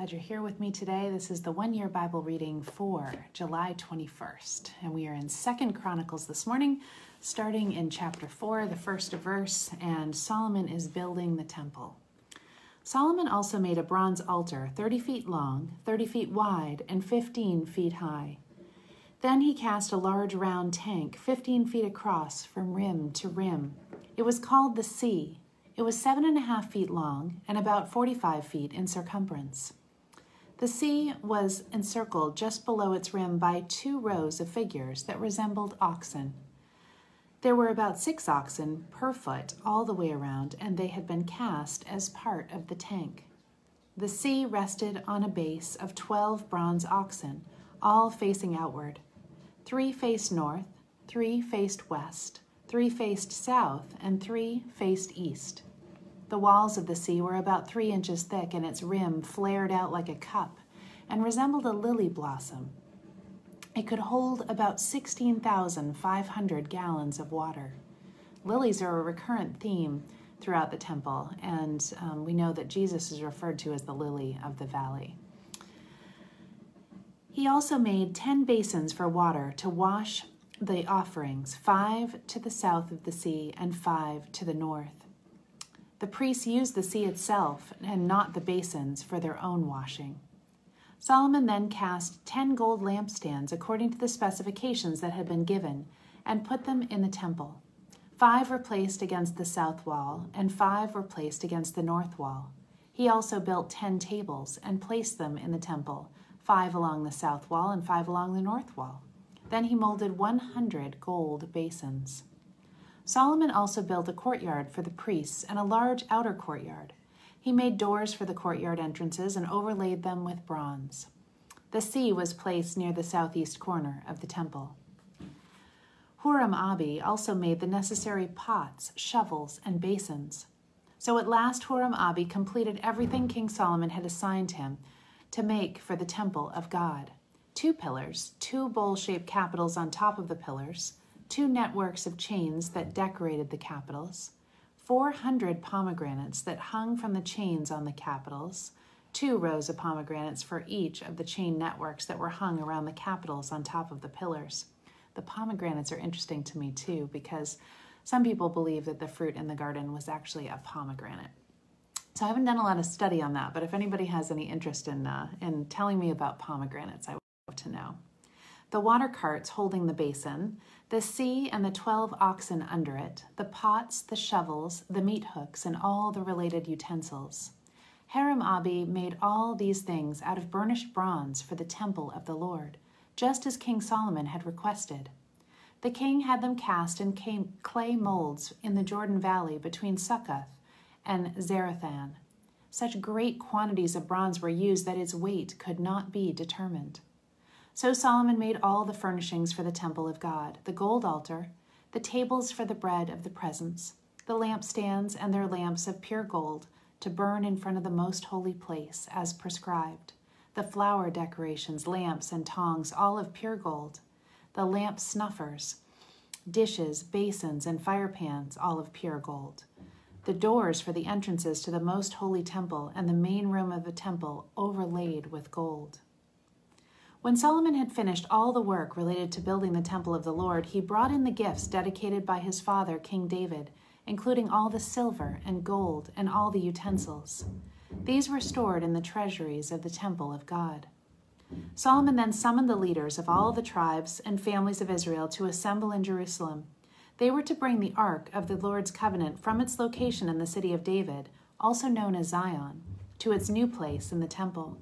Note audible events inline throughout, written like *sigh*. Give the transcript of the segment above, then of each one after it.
Glad you're here with me today. This is the one year Bible reading for July 21st. And we are in Second Chronicles this morning, starting in chapter 4, the first verse, and Solomon is building the temple. Solomon also made a bronze altar 30 feet long, 30 feet wide, and 15 feet high. Then he cast a large round tank 15 feet across from rim to rim. It was called the Sea. It was seven and a half feet long and about 45 feet in circumference. The sea was encircled just below its rim by two rows of figures that resembled oxen. There were about six oxen per foot all the way around, and they had been cast as part of the tank. The sea rested on a base of twelve bronze oxen, all facing outward. Three faced north, three faced west, three faced south, and three faced east. The walls of the sea were about three inches thick, and its rim flared out like a cup and resembled a lily blossom. It could hold about 16,500 gallons of water. Lilies are a recurrent theme throughout the temple, and um, we know that Jesus is referred to as the lily of the valley. He also made 10 basins for water to wash the offerings, five to the south of the sea and five to the north. The priests used the sea itself and not the basins for their own washing. Solomon then cast ten gold lampstands according to the specifications that had been given and put them in the temple. Five were placed against the south wall, and five were placed against the north wall. He also built ten tables and placed them in the temple, five along the south wall and five along the north wall. Then he molded 100 gold basins. Solomon also built a courtyard for the priests and a large outer courtyard. He made doors for the courtyard entrances and overlaid them with bronze. The sea was placed near the southeast corner of the temple. Huram Abi also made the necessary pots, shovels, and basins. So at last Huram Abi completed everything King Solomon had assigned him to make for the temple of God two pillars, two bowl shaped capitals on top of the pillars, two networks of chains that decorated the capitals, 400 pomegranates that hung from the chains on the capitals, two rows of pomegranates for each of the chain networks that were hung around the capitals on top of the pillars. The pomegranates are interesting to me too because some people believe that the fruit in the garden was actually a pomegranate. So I haven't done a lot of study on that, but if anybody has any interest in uh, in telling me about pomegranates, I would love to know the water carts holding the basin, the sea and the twelve oxen under it, the pots, the shovels, the meat hooks, and all the related utensils. Huram Abi made all these things out of burnished bronze for the temple of the Lord, just as King Solomon had requested. The king had them cast in clay molds in the Jordan Valley between Succoth and Zarethan. Such great quantities of bronze were used that its weight could not be determined. So Solomon made all the furnishings for the temple of God the gold altar, the tables for the bread of the presence, the lampstands and their lamps of pure gold to burn in front of the most holy place, as prescribed, the flower decorations, lamps, and tongs, all of pure gold, the lamp snuffers, dishes, basins, and fire pans, all of pure gold. The doors for the entrances to the most holy temple and the main room of the temple overlaid with gold. When Solomon had finished all the work related to building the temple of the Lord, he brought in the gifts dedicated by his father, King David, including all the silver and gold and all the utensils. These were stored in the treasuries of the temple of God. Solomon then summoned the leaders of all the tribes and families of Israel to assemble in Jerusalem. They were to bring the ark of the Lord's covenant from its location in the city of David, also known as Zion, to its new place in the temple.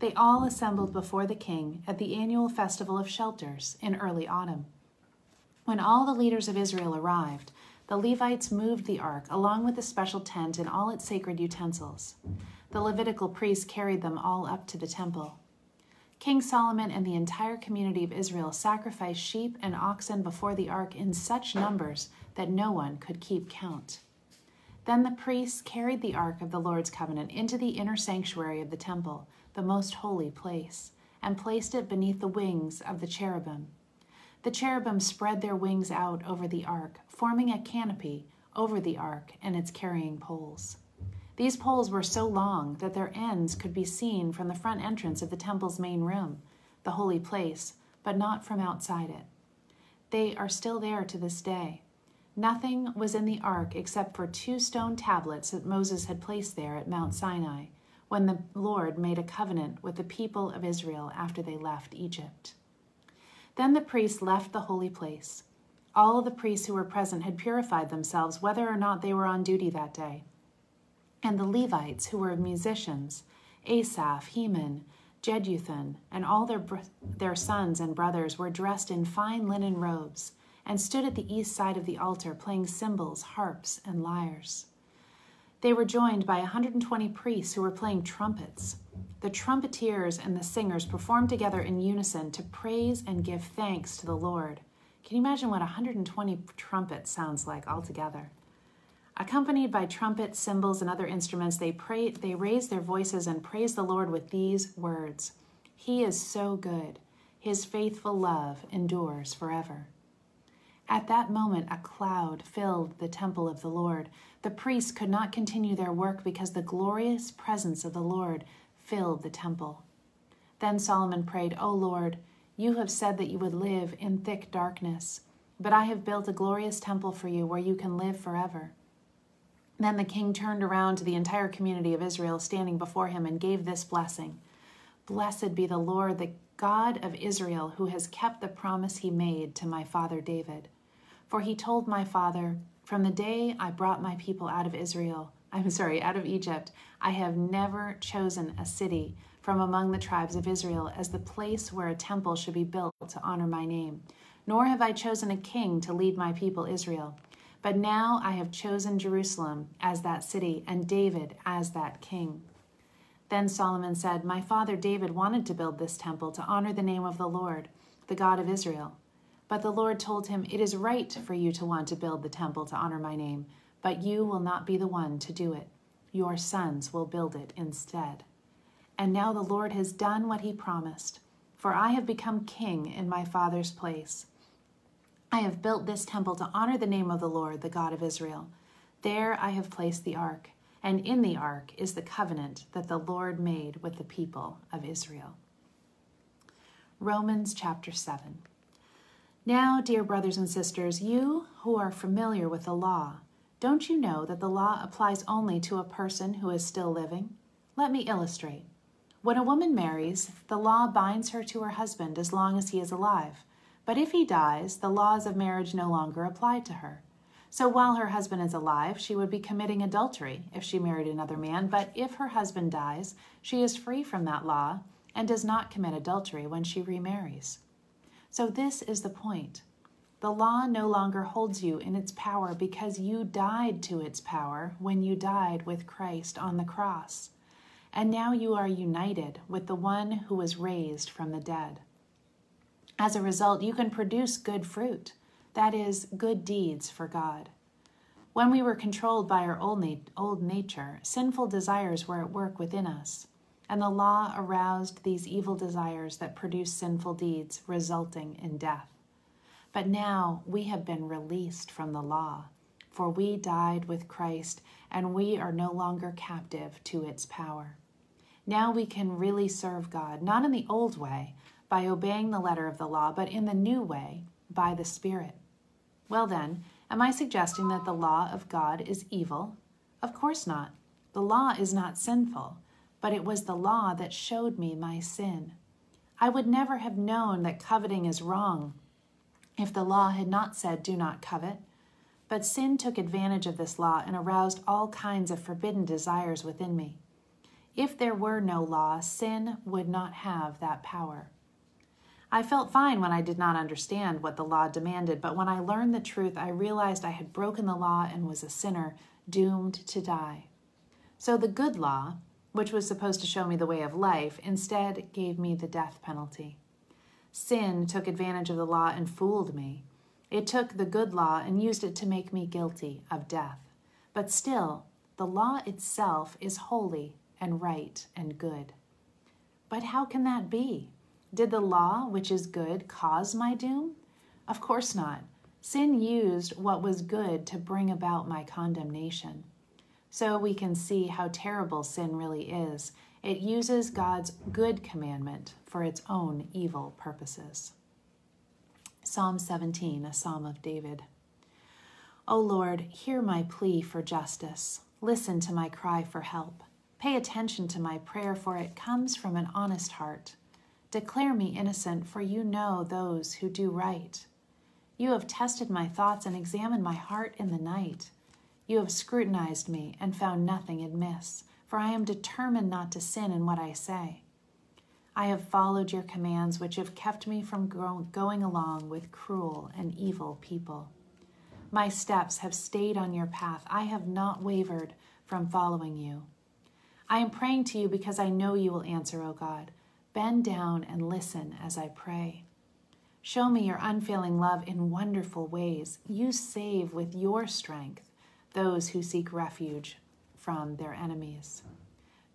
They all assembled before the king at the annual festival of shelters in early autumn. When all the leaders of Israel arrived, the Levites moved the ark along with the special tent and all its sacred utensils. The Levitical priests carried them all up to the temple. King Solomon and the entire community of Israel sacrificed sheep and oxen before the ark in such numbers that no one could keep count. Then the priests carried the ark of the Lord's covenant into the inner sanctuary of the temple, the most holy place, and placed it beneath the wings of the cherubim. The cherubim spread their wings out over the ark, forming a canopy over the ark and its carrying poles. These poles were so long that their ends could be seen from the front entrance of the temple's main room, the holy place, but not from outside it. They are still there to this day. Nothing was in the ark except for two stone tablets that Moses had placed there at Mount Sinai when the Lord made a covenant with the people of Israel after they left Egypt. Then the priests left the holy place. All the priests who were present had purified themselves, whether or not they were on duty that day and the Levites, who were musicians, Asaph, Heman, Jeduthun, and all their, their sons and brothers were dressed in fine linen robes and stood at the east side of the altar playing cymbals, harps, and lyres. They were joined by 120 priests who were playing trumpets. The trumpeters and the singers performed together in unison to praise and give thanks to the Lord. Can you imagine what 120 trumpets sounds like altogether? Accompanied by trumpets, cymbals, and other instruments, they, pray, they raise their voices and praise the Lord with these words He is so good. His faithful love endures forever. At that moment, a cloud filled the temple of the Lord. The priests could not continue their work because the glorious presence of the Lord filled the temple. Then Solomon prayed, O Lord, you have said that you would live in thick darkness, but I have built a glorious temple for you where you can live forever. Then the king turned around to the entire community of Israel standing before him and gave this blessing Blessed be the Lord, the God of Israel, who has kept the promise he made to my father David. For he told my father, From the day I brought my people out of Israel, *laughs* I'm sorry, out of Egypt, I have never chosen a city from among the tribes of Israel as the place where a temple should be built to honor my name, nor have I chosen a king to lead my people Israel. But now I have chosen Jerusalem as that city and David as that king. Then Solomon said, My father David wanted to build this temple to honor the name of the Lord, the God of Israel. But the Lord told him, It is right for you to want to build the temple to honor my name, but you will not be the one to do it. Your sons will build it instead. And now the Lord has done what he promised, for I have become king in my father's place. I have built this temple to honor the name of the Lord, the God of Israel. There I have placed the ark, and in the ark is the covenant that the Lord made with the people of Israel. Romans chapter 7. Now, dear brothers and sisters, you who are familiar with the law, don't you know that the law applies only to a person who is still living? Let me illustrate. When a woman marries, the law binds her to her husband as long as he is alive. But if he dies, the laws of marriage no longer apply to her. So while her husband is alive, she would be committing adultery if she married another man, but if her husband dies, she is free from that law and does not commit adultery when she remarries. So this is the point. The law no longer holds you in its power because you died to its power when you died with Christ on the cross. And now you are united with the one who was raised from the dead. As a result, you can produce good fruit, that is, good deeds for God. When we were controlled by our old, old nature, sinful desires were at work within us, and the law aroused these evil desires that produce sinful deeds, resulting in death. But now we have been released from the law, for we died with Christ, and we are no longer captive to its power. Now we can really serve God, not in the old way, by obeying the letter of the law, but in the new way, by the Spirit. Well, then, am I suggesting that the law of God is evil? Of course not. The law is not sinful, but it was the law that showed me my sin. I would never have known that coveting is wrong if the law had not said, Do not covet. But sin took advantage of this law and aroused all kinds of forbidden desires within me. If there were no law, sin would not have that power. I felt fine when I did not understand what the law demanded, but when I learned the truth, I realized I had broken the law and was a sinner doomed to die. So the good law, which was supposed to show me the way of life, instead gave me the death penalty. Sin took advantage of the law and fooled me. It took the good law and used it to make me guilty of death. But still, the law itself is holy and right and good. But how can that be? Did the law, which is good, cause my doom? Of course not. Sin used what was good to bring about my condemnation. So we can see how terrible sin really is. It uses God's good commandment for its own evil purposes. Psalm 17, a psalm of David. O Lord, hear my plea for justice. Listen to my cry for help. Pay attention to my prayer, for it comes from an honest heart. Declare me innocent, for you know those who do right. You have tested my thoughts and examined my heart in the night. You have scrutinized me and found nothing amiss, for I am determined not to sin in what I say. I have followed your commands, which have kept me from going along with cruel and evil people. My steps have stayed on your path. I have not wavered from following you. I am praying to you because I know you will answer, O God. Bend down and listen as I pray. Show me your unfailing love in wonderful ways. You save with your strength those who seek refuge from their enemies.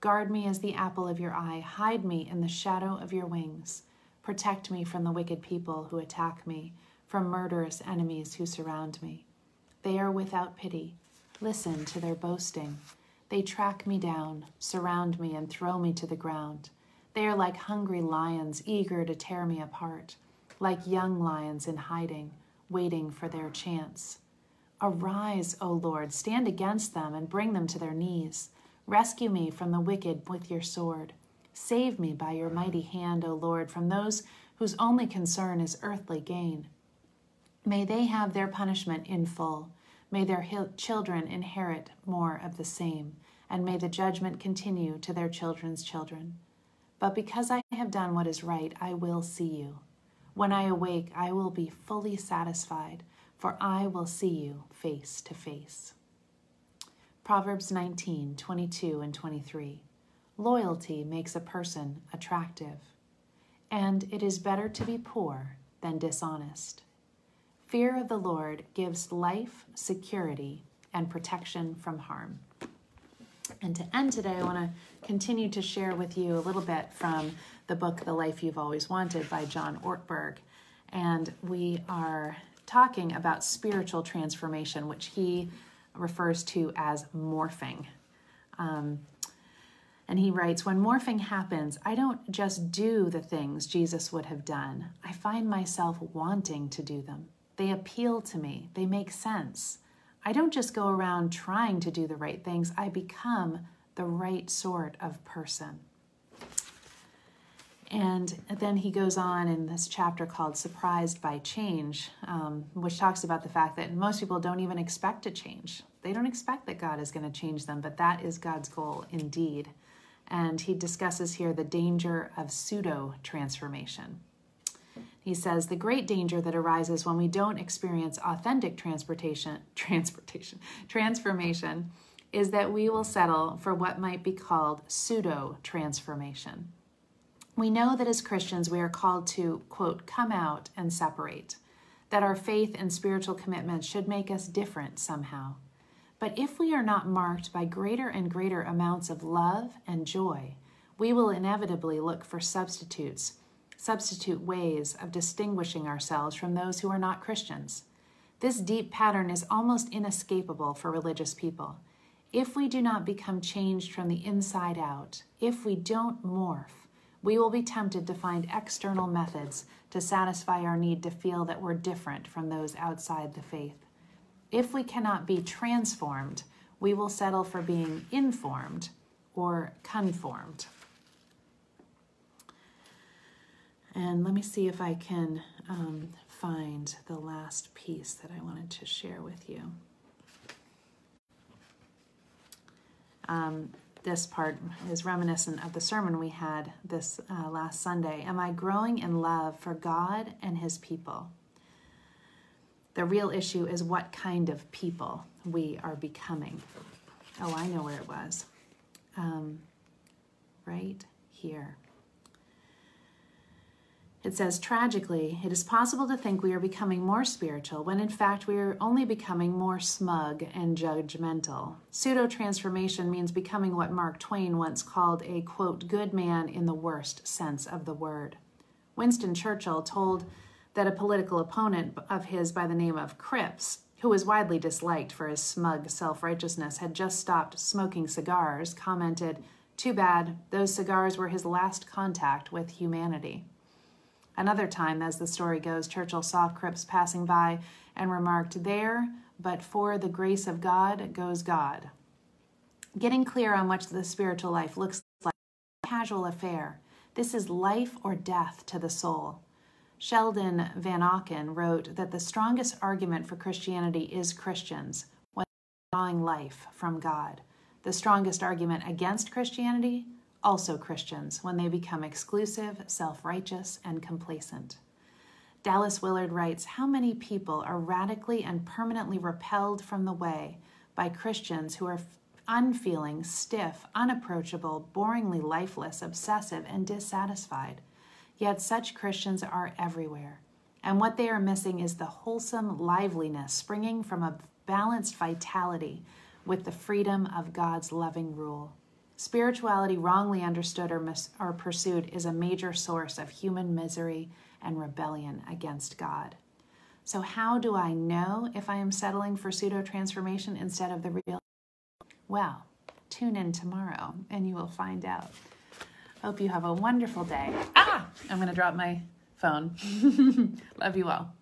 Guard me as the apple of your eye. Hide me in the shadow of your wings. Protect me from the wicked people who attack me, from murderous enemies who surround me. They are without pity. Listen to their boasting. They track me down, surround me, and throw me to the ground. They are like hungry lions, eager to tear me apart like young lions in hiding, waiting for their chance. Arise, O Lord, stand against them and bring them to their knees. Rescue me from the wicked with your sword. Save me by your mighty hand, O Lord, from those whose only concern is earthly gain. May they have their punishment in full. May their children inherit more of the same, and may the judgment continue to their children's children. But because I have done what is right, I will see you. When I awake, I will be fully satisfied, for I will see you face to face. Proverbs 19, 22, and 23. Loyalty makes a person attractive, and it is better to be poor than dishonest. Fear of the Lord gives life, security, and protection from harm. And to end today, I want to continue to share with you a little bit from the book The Life You've Always Wanted by John Ortberg. And we are talking about spiritual transformation, which he refers to as morphing. Um, and he writes When morphing happens, I don't just do the things Jesus would have done, I find myself wanting to do them. They appeal to me, they make sense. I don't just go around trying to do the right things, I become the right sort of person. And then he goes on in this chapter called Surprised by Change, um, which talks about the fact that most people don't even expect to change. They don't expect that God is going to change them, but that is God's goal indeed. And he discusses here the danger of pseudo transformation. He says the great danger that arises when we don't experience authentic transportation, transportation, transformation is that we will settle for what might be called pseudo transformation. We know that as Christians we are called to, quote, come out and separate, that our faith and spiritual commitment should make us different somehow. But if we are not marked by greater and greater amounts of love and joy, we will inevitably look for substitutes, substitute ways of distinguishing ourselves from those who are not Christians. This deep pattern is almost inescapable for religious people. If we do not become changed from the inside out, if we don't morph, we will be tempted to find external methods to satisfy our need to feel that we're different from those outside the faith. If we cannot be transformed, we will settle for being informed or conformed. And let me see if I can um, find the last piece that I wanted to share with you. Um, this part is reminiscent of the sermon we had this uh, last Sunday. Am I growing in love for God and His people? The real issue is what kind of people we are becoming. Oh, I know where it was. Um, right here. It says, tragically, it is possible to think we are becoming more spiritual when in fact we are only becoming more smug and judgmental. Pseudo transformation means becoming what Mark Twain once called a, quote, good man in the worst sense of the word. Winston Churchill told that a political opponent of his by the name of Cripps, who was widely disliked for his smug self righteousness, had just stopped smoking cigars, commented, Too bad, those cigars were his last contact with humanity. Another time, as the story goes, Churchill saw Cripps passing by and remarked, There, but for the grace of God, goes God. Getting clear on what the spiritual life looks like a casual affair. This is life or death to the soul. Sheldon Vanauken wrote that the strongest argument for Christianity is Christians when drawing life from God. The strongest argument against Christianity also Christians, when they become exclusive, self righteous, and complacent. Dallas Willard writes How many people are radically and permanently repelled from the way by Christians who are unfeeling, stiff, unapproachable, boringly lifeless, obsessive, and dissatisfied? Yet such Christians are everywhere. And what they are missing is the wholesome liveliness springing from a balanced vitality with the freedom of God's loving rule. Spirituality, wrongly understood or, mis- or pursued, is a major source of human misery and rebellion against God. So, how do I know if I am settling for pseudo transformation instead of the real? Well, tune in tomorrow and you will find out. Hope you have a wonderful day. Ah, I'm going to drop my phone. *laughs* Love you all.